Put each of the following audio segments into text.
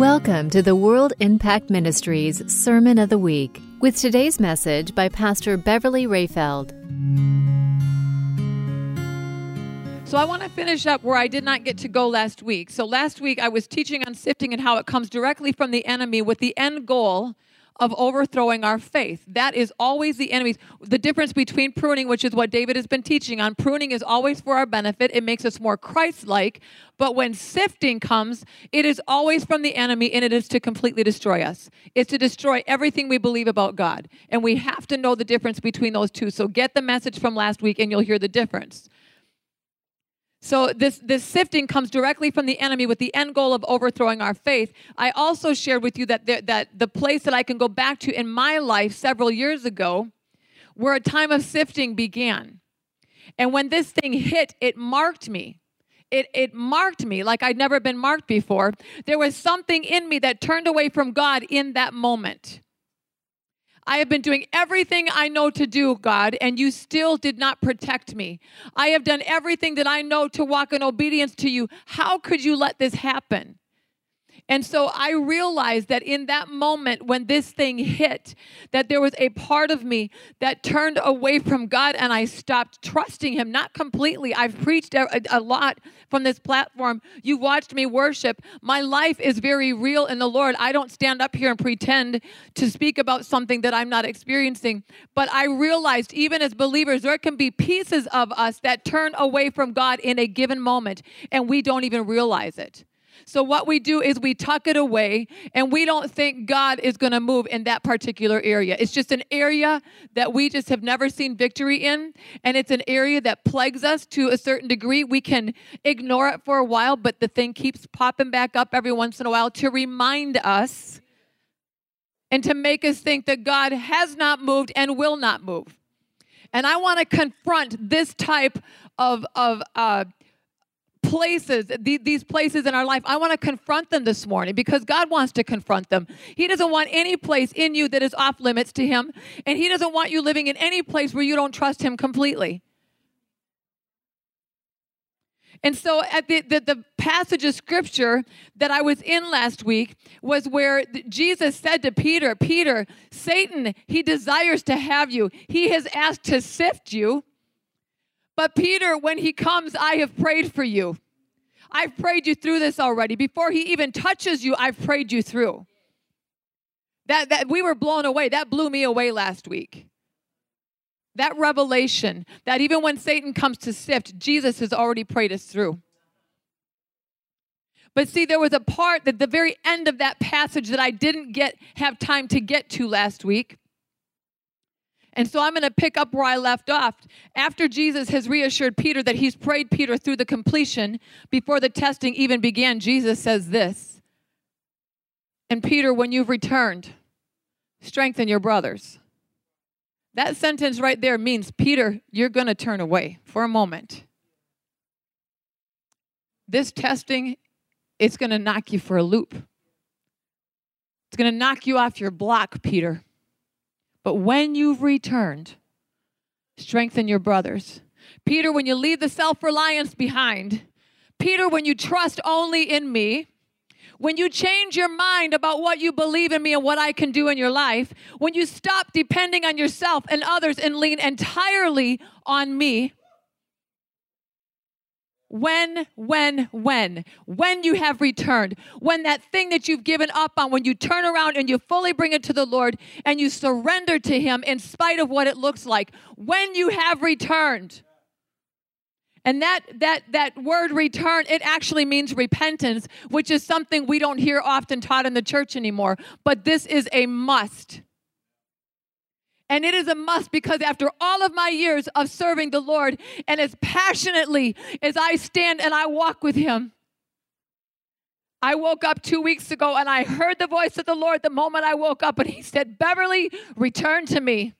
Welcome to the World Impact Ministries Sermon of the Week with today's message by Pastor Beverly Rayfeld. So I want to finish up where I did not get to go last week. So last week I was teaching on sifting and how it comes directly from the enemy with the end goal of overthrowing our faith. That is always the enemy's. The difference between pruning, which is what David has been teaching on, pruning is always for our benefit. It makes us more Christ like. But when sifting comes, it is always from the enemy and it is to completely destroy us. It's to destroy everything we believe about God. And we have to know the difference between those two. So get the message from last week and you'll hear the difference. So this this sifting comes directly from the enemy with the end goal of overthrowing our faith. I also shared with you that that the place that I can go back to in my life several years ago, where a time of sifting began, and when this thing hit, it marked me. It, it marked me like I'd never been marked before. There was something in me that turned away from God in that moment. I have been doing everything I know to do, God, and you still did not protect me. I have done everything that I know to walk in obedience to you. How could you let this happen? And so I realized that in that moment when this thing hit, that there was a part of me that turned away from God and I stopped trusting Him. Not completely. I've preached a, a lot from this platform. You've watched me worship. My life is very real in the Lord. I don't stand up here and pretend to speak about something that I'm not experiencing. But I realized, even as believers, there can be pieces of us that turn away from God in a given moment and we don't even realize it. So, what we do is we tuck it away and we don't think God is going to move in that particular area. It's just an area that we just have never seen victory in. And it's an area that plagues us to a certain degree. We can ignore it for a while, but the thing keeps popping back up every once in a while to remind us and to make us think that God has not moved and will not move. And I want to confront this type of, of uh, places, these places in our life, I want to confront them this morning because God wants to confront them. He doesn't want any place in you that is off limits to Him, and He doesn't want you living in any place where you don't trust Him completely. And so, at the, the, the, passage of scripture that I was in last week was where Jesus said to Peter, Peter, Satan, he desires to have you. He has asked to sift you but Peter, when he comes, I have prayed for you. I've prayed you through this already. Before he even touches you, I've prayed you through. That, that we were blown away. That blew me away last week. That revelation that even when Satan comes to sift, Jesus has already prayed us through. But see, there was a part that the very end of that passage that I didn't get have time to get to last week. And so I'm going to pick up where I left off. After Jesus has reassured Peter that he's prayed Peter through the completion before the testing even began, Jesus says this And Peter, when you've returned, strengthen your brothers. That sentence right there means, Peter, you're going to turn away for a moment. This testing, it's going to knock you for a loop. It's going to knock you off your block, Peter. But when you've returned, strengthen your brothers. Peter, when you leave the self reliance behind, Peter, when you trust only in me, when you change your mind about what you believe in me and what I can do in your life, when you stop depending on yourself and others and lean entirely on me, when, when, when, when you have returned, when that thing that you've given up on, when you turn around and you fully bring it to the Lord and you surrender to Him in spite of what it looks like, when you have returned. And that that that word return, it actually means repentance, which is something we don't hear often taught in the church anymore. But this is a must. And it is a must because after all of my years of serving the Lord and as passionately as I stand and I walk with Him, I woke up two weeks ago and I heard the voice of the Lord the moment I woke up, and He said, Beverly, return to me.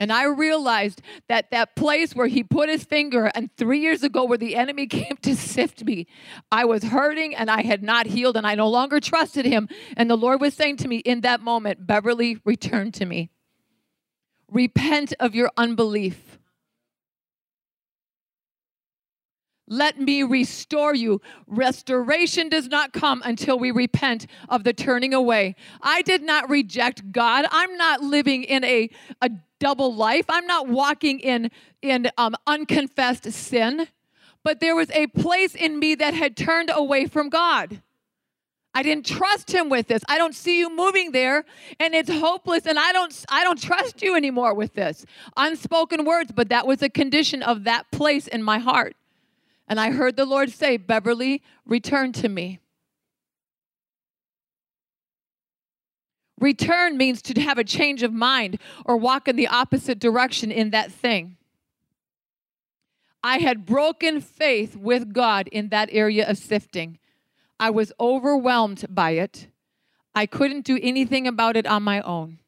And I realized that that place where he put his finger, and three years ago, where the enemy came to sift me, I was hurting and I had not healed, and I no longer trusted him. And the Lord was saying to me in that moment, Beverly, return to me. Repent of your unbelief. Let me restore you. Restoration does not come until we repent of the turning away. I did not reject God. I'm not living in a, a double life. I'm not walking in, in um, unconfessed sin. But there was a place in me that had turned away from God. I didn't trust him with this. I don't see you moving there and it's hopeless and I don't I don't trust you anymore with this. Unspoken words, but that was a condition of that place in my heart. And I heard the Lord say, "Beverly, return to me." Return means to have a change of mind or walk in the opposite direction in that thing. I had broken faith with God in that area of sifting. I was overwhelmed by it. I couldn't do anything about it on my own.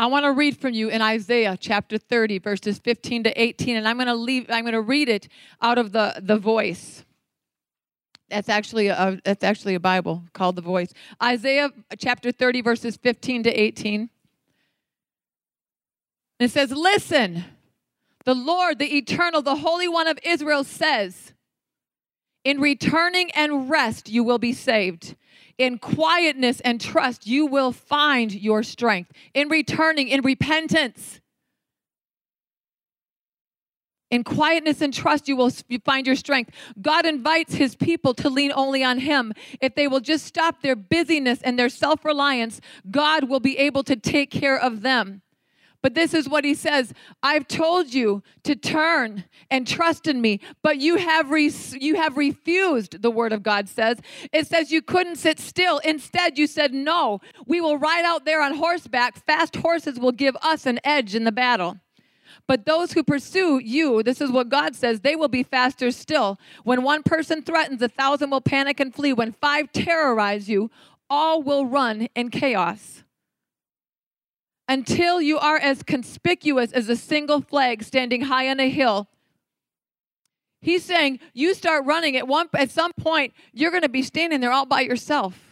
I want to read from you in Isaiah chapter 30 verses 15 to 18 and I'm going to leave I'm going to read it out of the the voice. That's actually a that's actually a Bible called the voice. Isaiah chapter 30 verses 15 to 18. It says, "Listen, the Lord, the eternal, the Holy One of Israel says, in returning and rest, you will be saved. In quietness and trust, you will find your strength. In returning, in repentance, in quietness and trust, you will find your strength. God invites his people to lean only on him. If they will just stop their busyness and their self reliance, God will be able to take care of them. But this is what he says I've told you to turn and trust in me, but you have, re- you have refused, the word of God says. It says you couldn't sit still. Instead, you said, No, we will ride out there on horseback. Fast horses will give us an edge in the battle. But those who pursue you, this is what God says, they will be faster still. When one person threatens, a thousand will panic and flee. When five terrorize you, all will run in chaos until you are as conspicuous as a single flag standing high on a hill. He's saying you start running at one at some point you're going to be standing there all by yourself.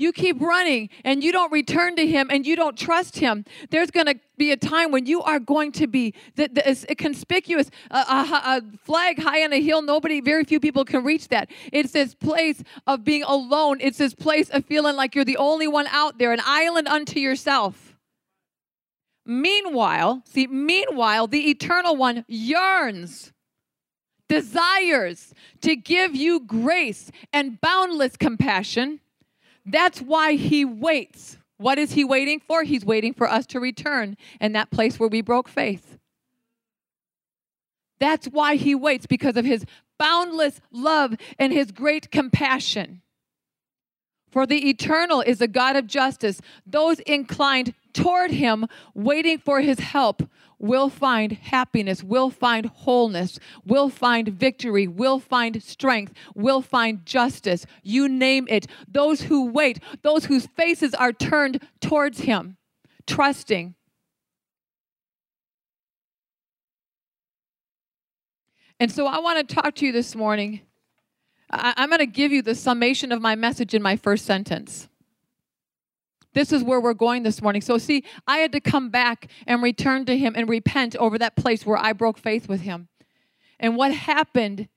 You keep running and you don't return to him and you don't trust him. There's going to be a time when you are going to be the, the, conspicuous, a, a, a flag high on a hill. Nobody, very few people can reach that. It's this place of being alone. It's this place of feeling like you're the only one out there, an island unto yourself. Meanwhile, see, meanwhile, the eternal one yearns desires to give you grace and boundless compassion that's why he waits. What is he waiting for? He's waiting for us to return in that place where we broke faith. That's why he waits because of his boundless love and his great compassion. For the eternal is a God of justice. Those inclined toward him, waiting for his help, will find happiness, will find wholeness, will find victory, will find strength, will find justice. You name it. Those who wait, those whose faces are turned towards him, trusting. And so I want to talk to you this morning. I, am going to give you the summation of my message in my first sentence. This is where we're going this morning. So, see, I had to come back and return to Him and repent over that place where I broke faith with Him. And what happened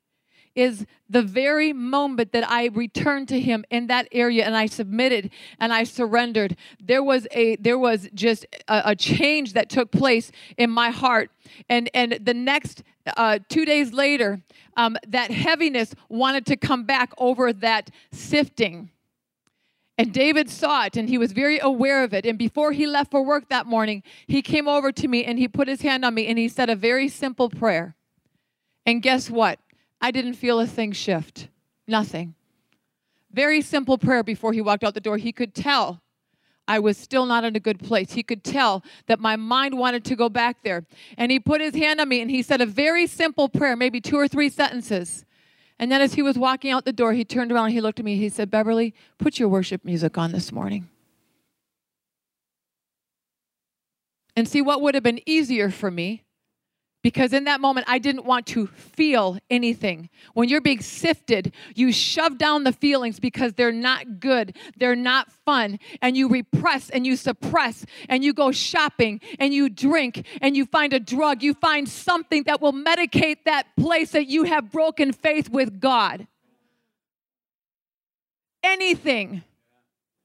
is the very moment that I returned to him in that area and I submitted and I surrendered there was a there was just a, a change that took place in my heart and and the next uh, two days later um, that heaviness wanted to come back over that sifting and David saw it and he was very aware of it. And before he left for work that morning, he came over to me and he put his hand on me and he said a very simple prayer. And guess what? I didn't feel a thing shift. Nothing. Very simple prayer before he walked out the door. He could tell I was still not in a good place. He could tell that my mind wanted to go back there. And he put his hand on me and he said a very simple prayer, maybe two or three sentences. And then as he was walking out the door, he turned around and he looked at me. He said, Beverly, put your worship music on this morning. And see, what would have been easier for me because in that moment I didn't want to feel anything. When you're being sifted, you shove down the feelings because they're not good, they're not fun, and you repress and you suppress and you go shopping and you drink and you find a drug, you find something that will medicate that place that you have broken faith with God. Anything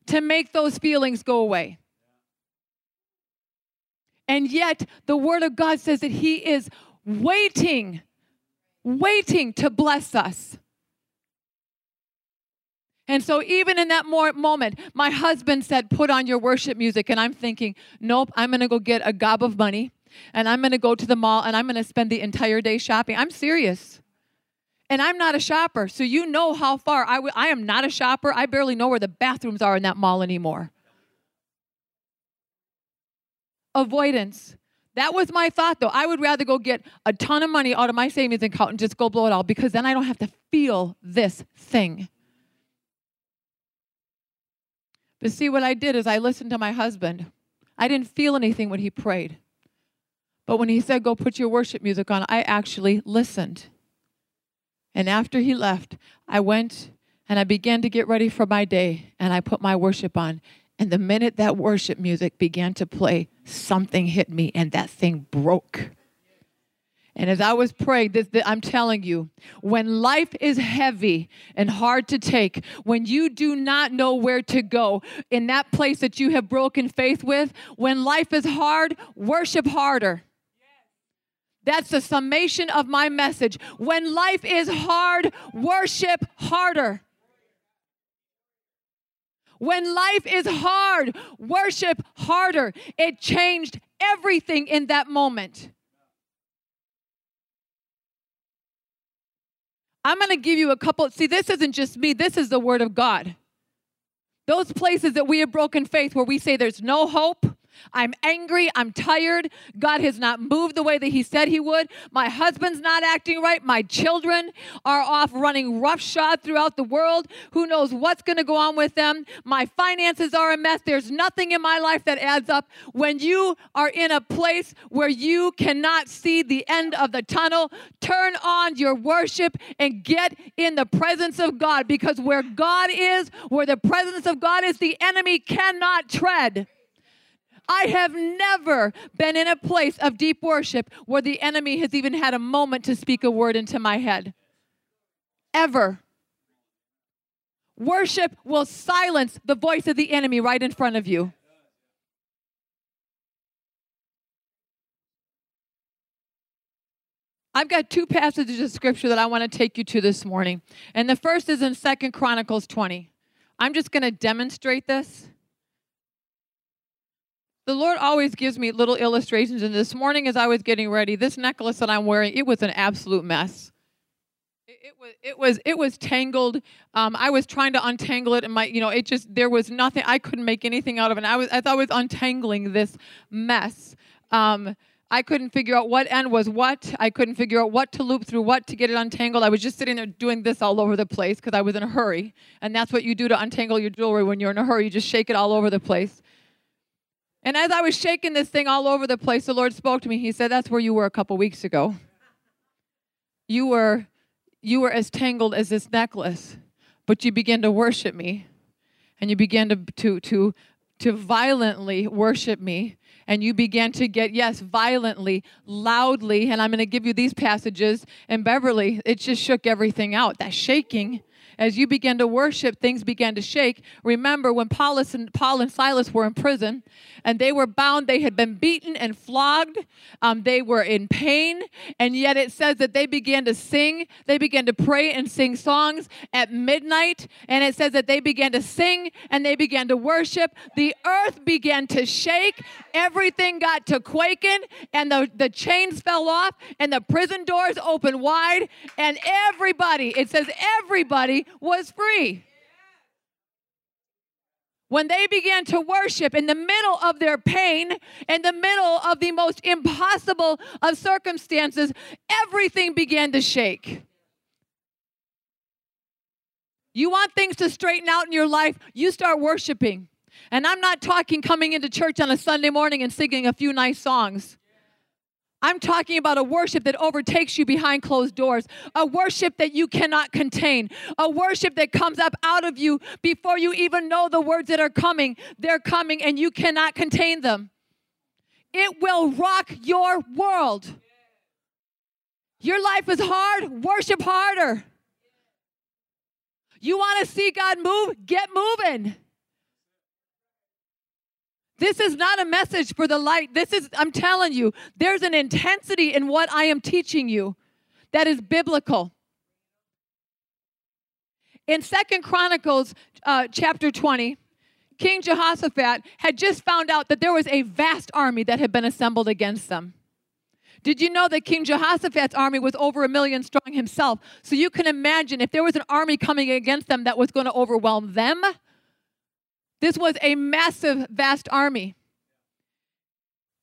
to make those feelings go away. And yet, the Word of God says that He is waiting, waiting to bless us. And so, even in that moment, my husband said, Put on your worship music. And I'm thinking, Nope, I'm going to go get a gob of money and I'm going to go to the mall and I'm going to spend the entire day shopping. I'm serious. And I'm not a shopper. So, you know how far I, w- I am not a shopper. I barely know where the bathrooms are in that mall anymore avoidance. That was my thought, though. I would rather go get a ton of money out of my savings account and just go blow it all because then I don't have to feel this thing. But see, what I did is I listened to my husband. I didn't feel anything when he prayed. But when he said, Go put your worship music on, I actually listened. And after he left, I went and I began to get ready for my day and I put my worship on. And the minute that worship music began to play, something hit me and that thing broke. And as I was praying, this, this, I'm telling you, when life is heavy and hard to take, when you do not know where to go in that place that you have broken faith with, when life is hard, worship harder. That's the summation of my message. When life is hard, worship harder. When life is hard, worship harder. It changed everything in that moment. I'm going to give you a couple. See, this isn't just me, this is the Word of God. Those places that we have broken faith where we say there's no hope, I'm angry. I'm tired. God has not moved the way that He said He would. My husband's not acting right. My children are off running roughshod throughout the world. Who knows what's going to go on with them? My finances are a mess. There's nothing in my life that adds up. When you are in a place where you cannot see the end of the tunnel, turn on your worship and get in the presence of God because where God is, where the presence of God is, the enemy cannot tread. I have never been in a place of deep worship where the enemy has even had a moment to speak a word into my head. Ever. Worship will silence the voice of the enemy right in front of you. I've got two passages of scripture that I want to take you to this morning. And the first is in Second Chronicles 20. I'm just going to demonstrate this the Lord always gives me little illustrations. And this morning, as I was getting ready, this necklace that I'm wearing, it was an absolute mess. It, was, it was, it was tangled. Um, I was trying to untangle it, and my, you know, it just there was nothing. I couldn't make anything out of it. And I was, as I was untangling this mess. Um, I couldn't figure out what end was what. I couldn't figure out what to loop through what to get it untangled. I was just sitting there doing this all over the place because I was in a hurry. And that's what you do to untangle your jewelry when you're in a hurry. You just shake it all over the place. And as I was shaking this thing all over the place, the Lord spoke to me. He said, That's where you were a couple weeks ago. You were you were as tangled as this necklace, but you began to worship me. And you began to to to to violently worship me. And you began to get, yes, violently, loudly. And I'm going to give you these passages. And Beverly, it just shook everything out. That shaking as you began to worship, things began to shake. Remember when Paul and, Paul and Silas were in prison and they were bound, they had been beaten and flogged, um, they were in pain, and yet it says that they began to sing, they began to pray and sing songs at midnight, and it says that they began to sing and they began to worship. The earth began to shake, everything got to quaking, and the, the chains fell off, and the prison doors opened wide, and everybody, it says everybody was free. When they began to worship in the middle of their pain, in the middle of the most impossible of circumstances, everything began to shake. You want things to straighten out in your life, you start worshiping. And I'm not talking coming into church on a Sunday morning and singing a few nice songs. I'm talking about a worship that overtakes you behind closed doors, a worship that you cannot contain, a worship that comes up out of you before you even know the words that are coming. They're coming and you cannot contain them. It will rock your world. Your life is hard, worship harder. You want to see God move? Get moving. This is not a message for the light. This is, I'm telling you, there's an intensity in what I am teaching you that is biblical. In Second Chronicles uh, chapter 20, King Jehoshaphat had just found out that there was a vast army that had been assembled against them. Did you know that King Jehoshaphat's army was over a million strong himself? So you can imagine if there was an army coming against them that was going to overwhelm them, this was a massive, vast army.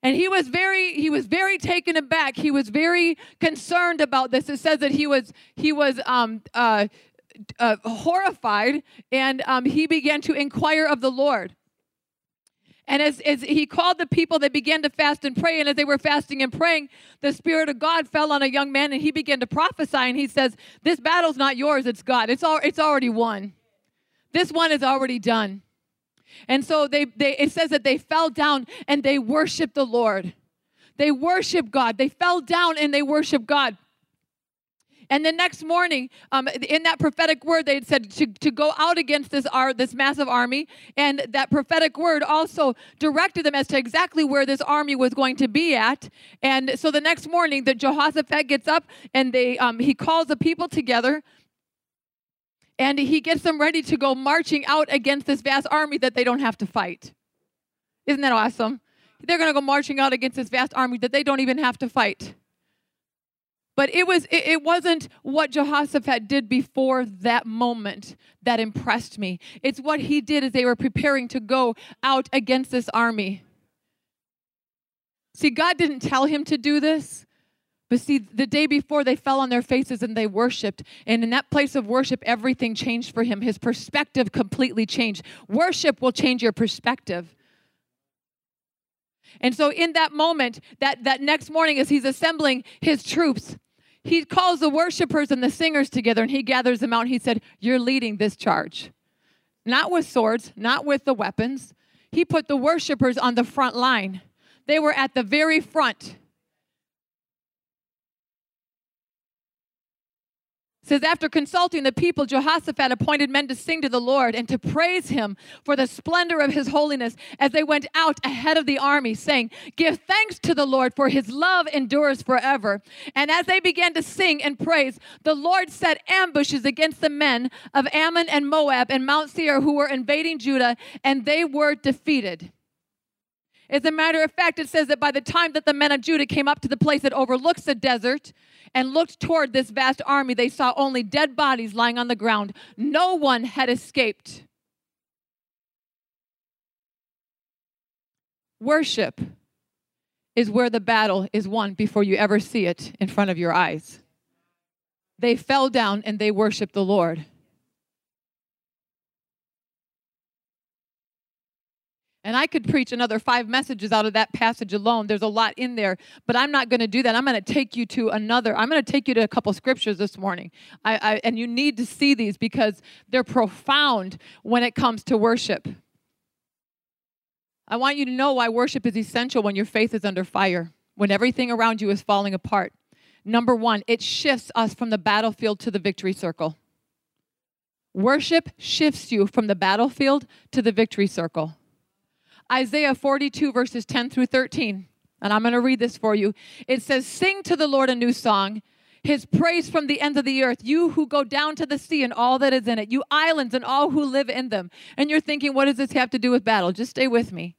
And he was very, he was very taken aback. He was very concerned about this. It says that he was, he was um, uh, uh, horrified, and um, he began to inquire of the Lord. And as, as he called the people, they began to fast and pray. And as they were fasting and praying, the Spirit of God fell on a young man and he began to prophesy. And he says, This battle's not yours, it's God. It's, all, it's already won. This one is already done. And so they, they, it says that they fell down and they worshiped the Lord. They worshiped God. They fell down and they worshiped God. And the next morning, um, in that prophetic word, they had said to, to go out against this, ar- this massive army. And that prophetic word also directed them as to exactly where this army was going to be at. And so the next morning, the Jehoshaphat gets up and they, um, he calls the people together and he gets them ready to go marching out against this vast army that they don't have to fight. Isn't that awesome? They're going to go marching out against this vast army that they don't even have to fight. But it was it, wasn't what Jehoshaphat did before that moment that impressed me. It's what he did as they were preparing to go out against this army. See, God didn't tell him to do this. But see, the day before they fell on their faces and they worshiped. And in that place of worship, everything changed for him. His perspective completely changed. Worship will change your perspective. And so, in that moment, that, that next morning, as he's assembling his troops, he calls the worshipers and the singers together and he gathers them out. And he said, You're leading this charge. Not with swords, not with the weapons. He put the worshipers on the front line, they were at the very front. Says after consulting the people jehoshaphat appointed men to sing to the lord and to praise him for the splendor of his holiness as they went out ahead of the army saying give thanks to the lord for his love endures forever and as they began to sing and praise the lord set ambushes against the men of ammon and moab and mount seir who were invading judah and they were defeated as a matter of fact, it says that by the time that the men of Judah came up to the place that overlooks the desert, and looked toward this vast army, they saw only dead bodies lying on the ground. No one had escaped. Worship is where the battle is won before you ever see it in front of your eyes. They fell down and they worshiped the Lord. And I could preach another five messages out of that passage alone. There's a lot in there, but I'm not going to do that. I'm going to take you to another. I'm going to take you to a couple scriptures this morning. I, I, and you need to see these because they're profound when it comes to worship. I want you to know why worship is essential when your faith is under fire, when everything around you is falling apart. Number one, it shifts us from the battlefield to the victory circle. Worship shifts you from the battlefield to the victory circle. Isaiah 42, verses 10 through 13. And I'm going to read this for you. It says, Sing to the Lord a new song, his praise from the ends of the earth, you who go down to the sea and all that is in it, you islands and all who live in them. And you're thinking, what does this have to do with battle? Just stay with me.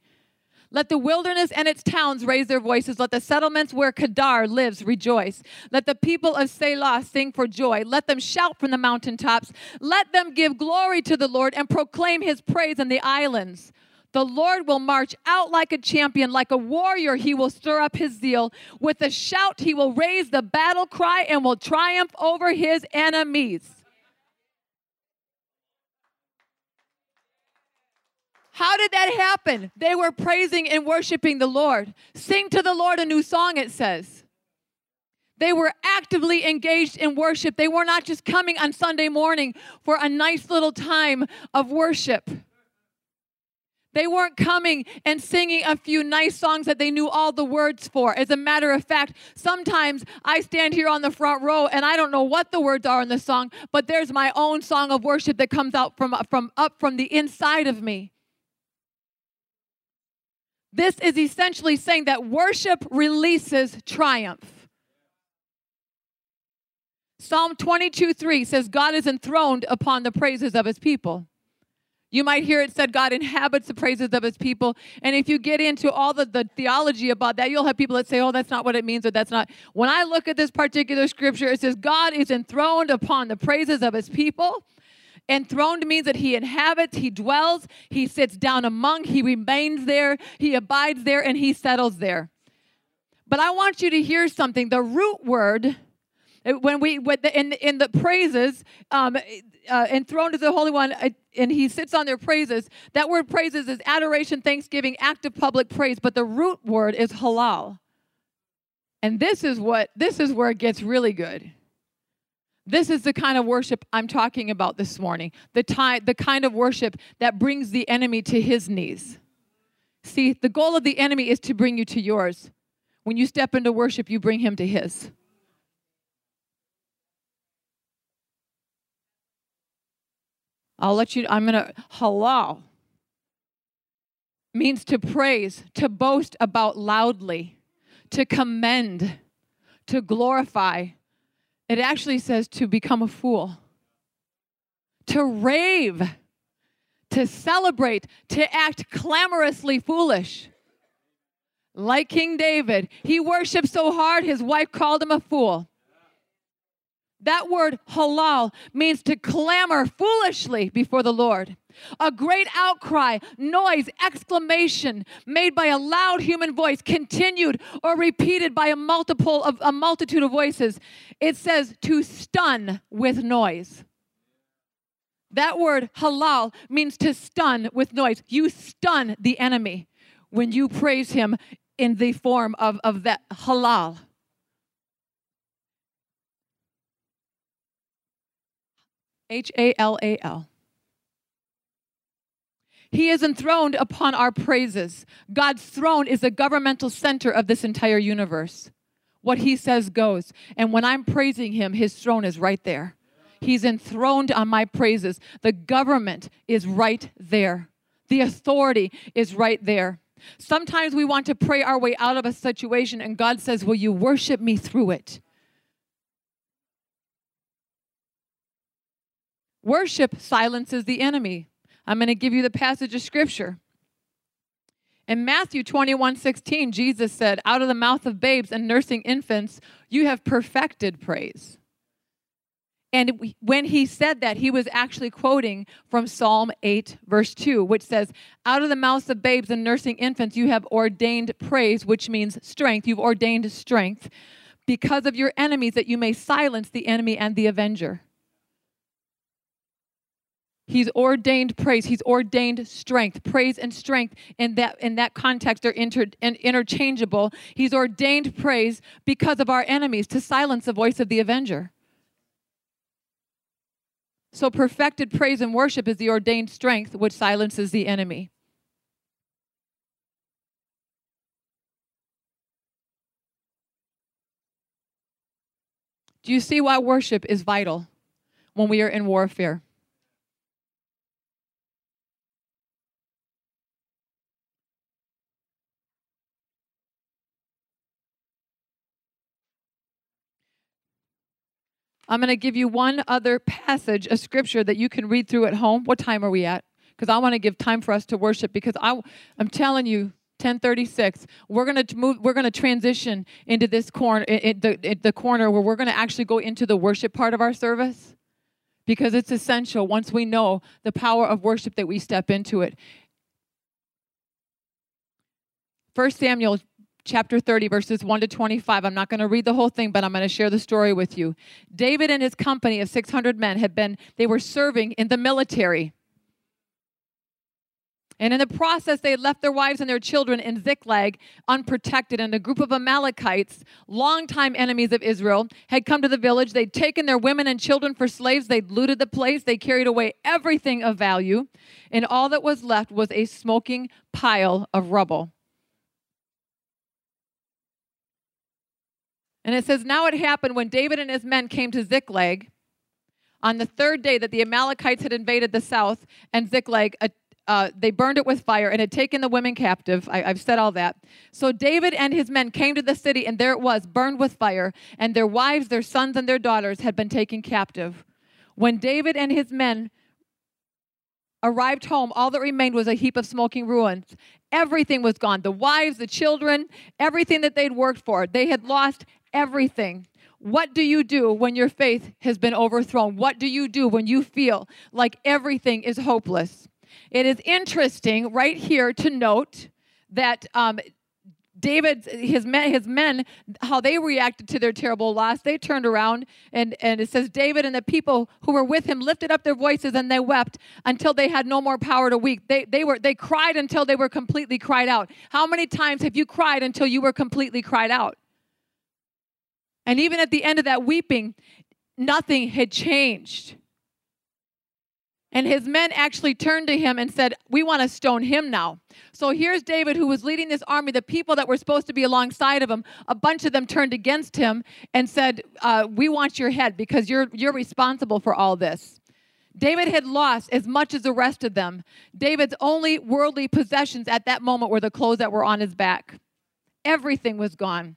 Let the wilderness and its towns raise their voices. Let the settlements where Kedar lives rejoice. Let the people of Sela sing for joy. Let them shout from the mountaintops. Let them give glory to the Lord and proclaim his praise in the islands. The Lord will march out like a champion, like a warrior. He will stir up his zeal. With a shout, he will raise the battle cry and will triumph over his enemies. How did that happen? They were praising and worshiping the Lord. Sing to the Lord a new song, it says. They were actively engaged in worship. They were not just coming on Sunday morning for a nice little time of worship. They weren't coming and singing a few nice songs that they knew all the words for. As a matter of fact, sometimes I stand here on the front row and I don't know what the words are in the song, but there's my own song of worship that comes out from, from up from the inside of me. This is essentially saying that worship releases triumph. Psalm 22 3 says, God is enthroned upon the praises of his people. You might hear it said God inhabits the praises of his people. And if you get into all the, the theology about that, you'll have people that say, oh, that's not what it means, or that's not. When I look at this particular scripture, it says, God is enthroned upon the praises of his people. Enthroned means that he inhabits, he dwells, he sits down among, he remains there, he abides there, and he settles there. But I want you to hear something. The root word, when we in in the praises, um, uh, enthroned is the Holy One, uh, and he sits on their praises. That word praises is adoration, thanksgiving, act of public praise, but the root word is halal. And this is what this is where it gets really good. This is the kind of worship I'm talking about this morning. The, ty- the kind of worship that brings the enemy to his knees. See, the goal of the enemy is to bring you to yours. When you step into worship, you bring him to his. I'll let you, I'm going to, halal means to praise, to boast about loudly, to commend, to glorify. It actually says to become a fool, to rave, to celebrate, to act clamorously foolish. Like King David, he worshiped so hard, his wife called him a fool. That word halal means to clamor foolishly before the Lord. A great outcry, noise, exclamation made by a loud human voice, continued or repeated by a multiple of a multitude of voices. It says to stun with noise. That word halal means to stun with noise. You stun the enemy when you praise him in the form of, of that halal. H A L A L. He is enthroned upon our praises. God's throne is the governmental center of this entire universe. What he says goes. And when I'm praising him, his throne is right there. He's enthroned on my praises. The government is right there, the authority is right there. Sometimes we want to pray our way out of a situation, and God says, Will you worship me through it? Worship silences the enemy. I'm going to give you the passage of scripture. In Matthew 21 16, Jesus said, Out of the mouth of babes and nursing infants, you have perfected praise. And when he said that, he was actually quoting from Psalm 8, verse 2, which says, Out of the mouths of babes and nursing infants, you have ordained praise, which means strength. You've ordained strength because of your enemies, that you may silence the enemy and the avenger. He's ordained praise. He's ordained strength. Praise and strength in that in that context are inter, interchangeable. He's ordained praise because of our enemies to silence the voice of the avenger. So perfected praise and worship is the ordained strength which silences the enemy. Do you see why worship is vital when we are in warfare? I'm going to give you one other passage, a scripture that you can read through at home. What time are we at? Because I want to give time for us to worship. Because I, I'm telling you, 1036 we're going to move we're going to transition into this corner the, the corner where we're going to actually go into the worship part of our service because it's essential once we know the power of worship that we step into it First Samuel chapter 30, verses 1 to 25. I'm not going to read the whole thing, but I'm going to share the story with you. David and his company of 600 men had been, they were serving in the military. And in the process, they had left their wives and their children in Ziklag unprotected. And a group of Amalekites, longtime enemies of Israel, had come to the village. They'd taken their women and children for slaves. They'd looted the place. They carried away everything of value. And all that was left was a smoking pile of rubble. And it says, Now it happened when David and his men came to Ziklag on the third day that the Amalekites had invaded the south and Ziklag, uh, they burned it with fire and had taken the women captive. I, I've said all that. So David and his men came to the city, and there it was, burned with fire, and their wives, their sons, and their daughters had been taken captive. When David and his men arrived home, all that remained was a heap of smoking ruins. Everything was gone the wives, the children, everything that they'd worked for. They had lost everything. What do you do when your faith has been overthrown? What do you do when you feel like everything is hopeless? It is interesting right here to note that um, David, his men, his men, how they reacted to their terrible loss. They turned around and, and it says, David and the people who were with him lifted up their voices and they wept until they had no more power to weep. They, they, were, they cried until they were completely cried out. How many times have you cried until you were completely cried out? And even at the end of that weeping, nothing had changed. And his men actually turned to him and said, We want to stone him now. So here's David, who was leading this army. The people that were supposed to be alongside of him, a bunch of them turned against him and said, uh, We want your head because you're, you're responsible for all this. David had lost as much as the rest of them. David's only worldly possessions at that moment were the clothes that were on his back. Everything was gone.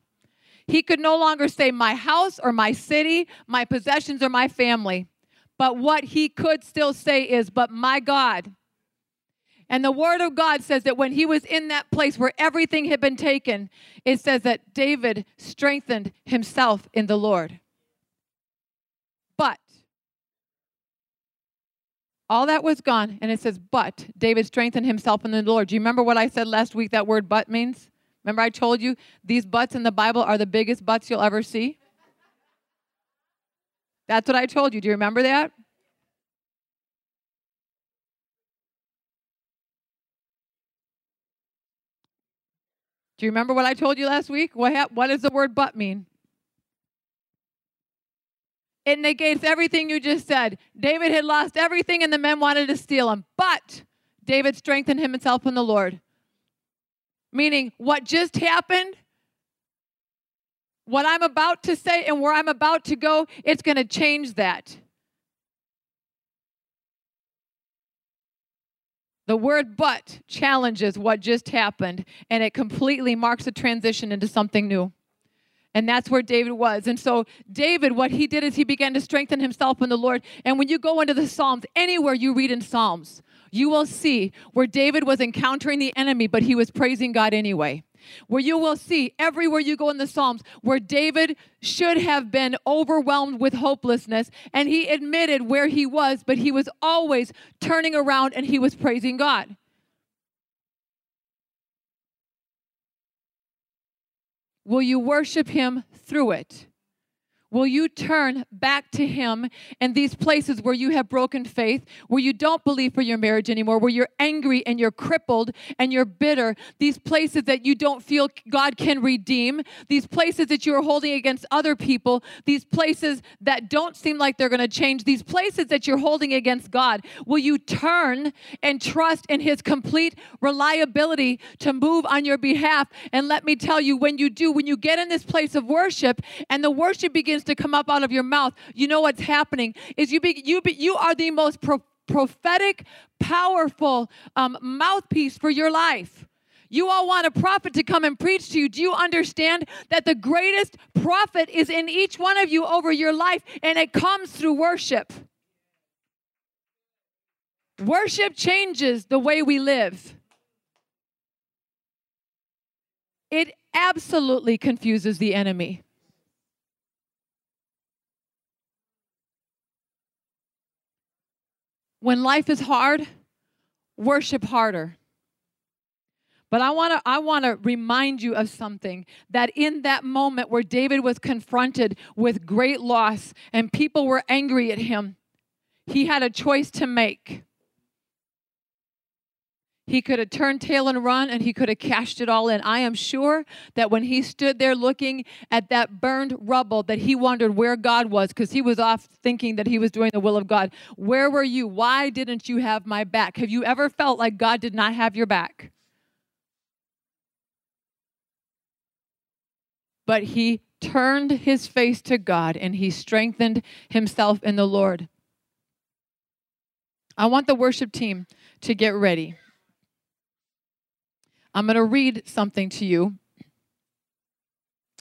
He could no longer say, My house or my city, my possessions or my family. But what he could still say is, But my God. And the word of God says that when he was in that place where everything had been taken, it says that David strengthened himself in the Lord. But all that was gone, and it says, But David strengthened himself in the Lord. Do you remember what I said last week that word but means? Remember, I told you these buts in the Bible are the biggest buts you'll ever see? That's what I told you. Do you remember that? Do you remember what I told you last week? What, ha- what does the word but mean? It negates everything you just said. David had lost everything and the men wanted to steal him. But David strengthened himself in the Lord. Meaning, what just happened what I'm about to say and where I'm about to go, it's going to change that. The word but challenges what just happened, and it completely marks a transition into something new. And that's where David was. And so, David, what he did is he began to strengthen himself in the Lord. And when you go into the Psalms, anywhere you read in Psalms, you will see where David was encountering the enemy, but he was praising God anyway where you will see everywhere you go in the Psalms where David should have been overwhelmed with hopelessness and he admitted where he was, but he was always turning around and he was praising God. Will you worship him through it? Will you turn back to Him in these places where you have broken faith, where you don't believe for your marriage anymore, where you're angry and you're crippled and you're bitter, these places that you don't feel God can redeem, these places that you are holding against other people, these places that don't seem like they're going to change, these places that you're holding against God? Will you turn and trust in His complete reliability to move on your behalf? And let me tell you, when you do, when you get in this place of worship and the worship begins begins to come up out of your mouth, you know what's happening is you be, you be, you are the most pro- prophetic, powerful um, mouthpiece for your life. You all want a prophet to come and preach to you. Do you understand that the greatest prophet is in each one of you over your life, and it comes through worship? Worship changes the way we live. It absolutely confuses the enemy. When life is hard, worship harder. But I want to I want to remind you of something that in that moment where David was confronted with great loss and people were angry at him, he had a choice to make. He could have turned tail and run and he could have cashed it all in. I am sure that when he stood there looking at that burned rubble that he wondered where God was because he was off thinking that he was doing the will of God. Where were you? Why didn't you have my back? Have you ever felt like God did not have your back? But he turned his face to God and he strengthened himself in the Lord. I want the worship team to get ready. I'm going to read something to you.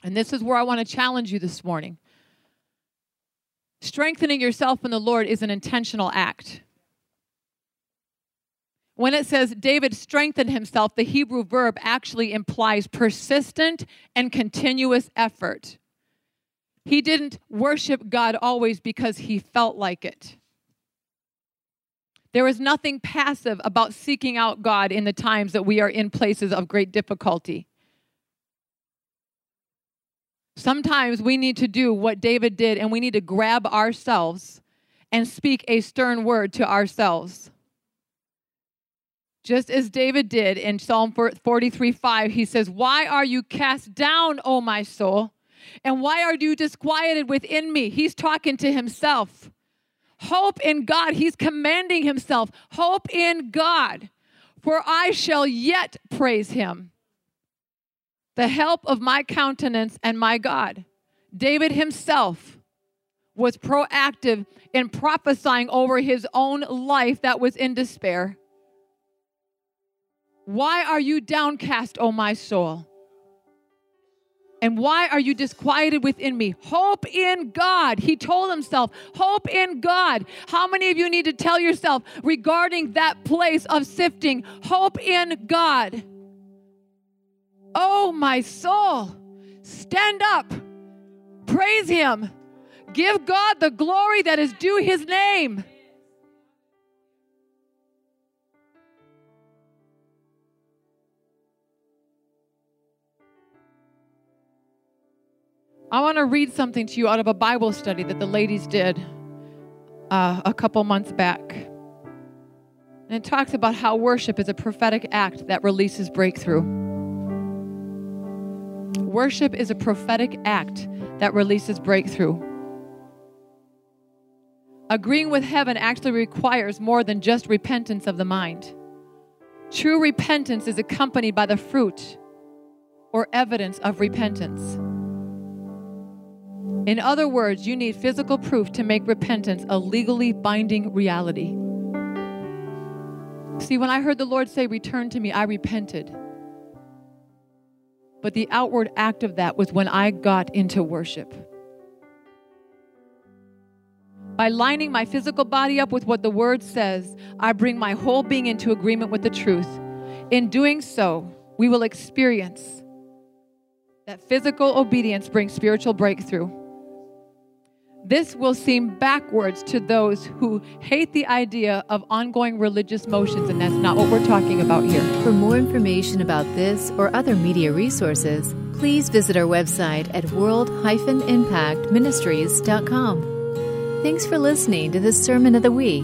And this is where I want to challenge you this morning. Strengthening yourself in the Lord is an intentional act. When it says David strengthened himself, the Hebrew verb actually implies persistent and continuous effort. He didn't worship God always because he felt like it. There is nothing passive about seeking out God in the times that we are in places of great difficulty. Sometimes we need to do what David did and we need to grab ourselves and speak a stern word to ourselves. Just as David did in Psalm 43 5, he says, Why are you cast down, O my soul? And why are you disquieted within me? He's talking to himself. Hope in God. He's commanding himself. Hope in God, for I shall yet praise him. The help of my countenance and my God. David himself was proactive in prophesying over his own life that was in despair. Why are you downcast, O my soul? And why are you disquieted within me? Hope in God. He told himself, Hope in God. How many of you need to tell yourself regarding that place of sifting? Hope in God. Oh, my soul, stand up, praise Him, give God the glory that is due His name. I want to read something to you out of a Bible study that the ladies did uh, a couple months back. And it talks about how worship is a prophetic act that releases breakthrough. Worship is a prophetic act that releases breakthrough. Agreeing with heaven actually requires more than just repentance of the mind. True repentance is accompanied by the fruit or evidence of repentance. In other words, you need physical proof to make repentance a legally binding reality. See, when I heard the Lord say, Return to me, I repented. But the outward act of that was when I got into worship. By lining my physical body up with what the Word says, I bring my whole being into agreement with the truth. In doing so, we will experience that physical obedience brings spiritual breakthrough. This will seem backwards to those who hate the idea of ongoing religious motions, and that's not what we're talking about here. For more information about this or other media resources, please visit our website at world-impactministries.com. Thanks for listening to this Sermon of the Week.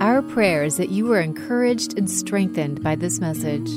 Our prayer is that you are encouraged and strengthened by this message.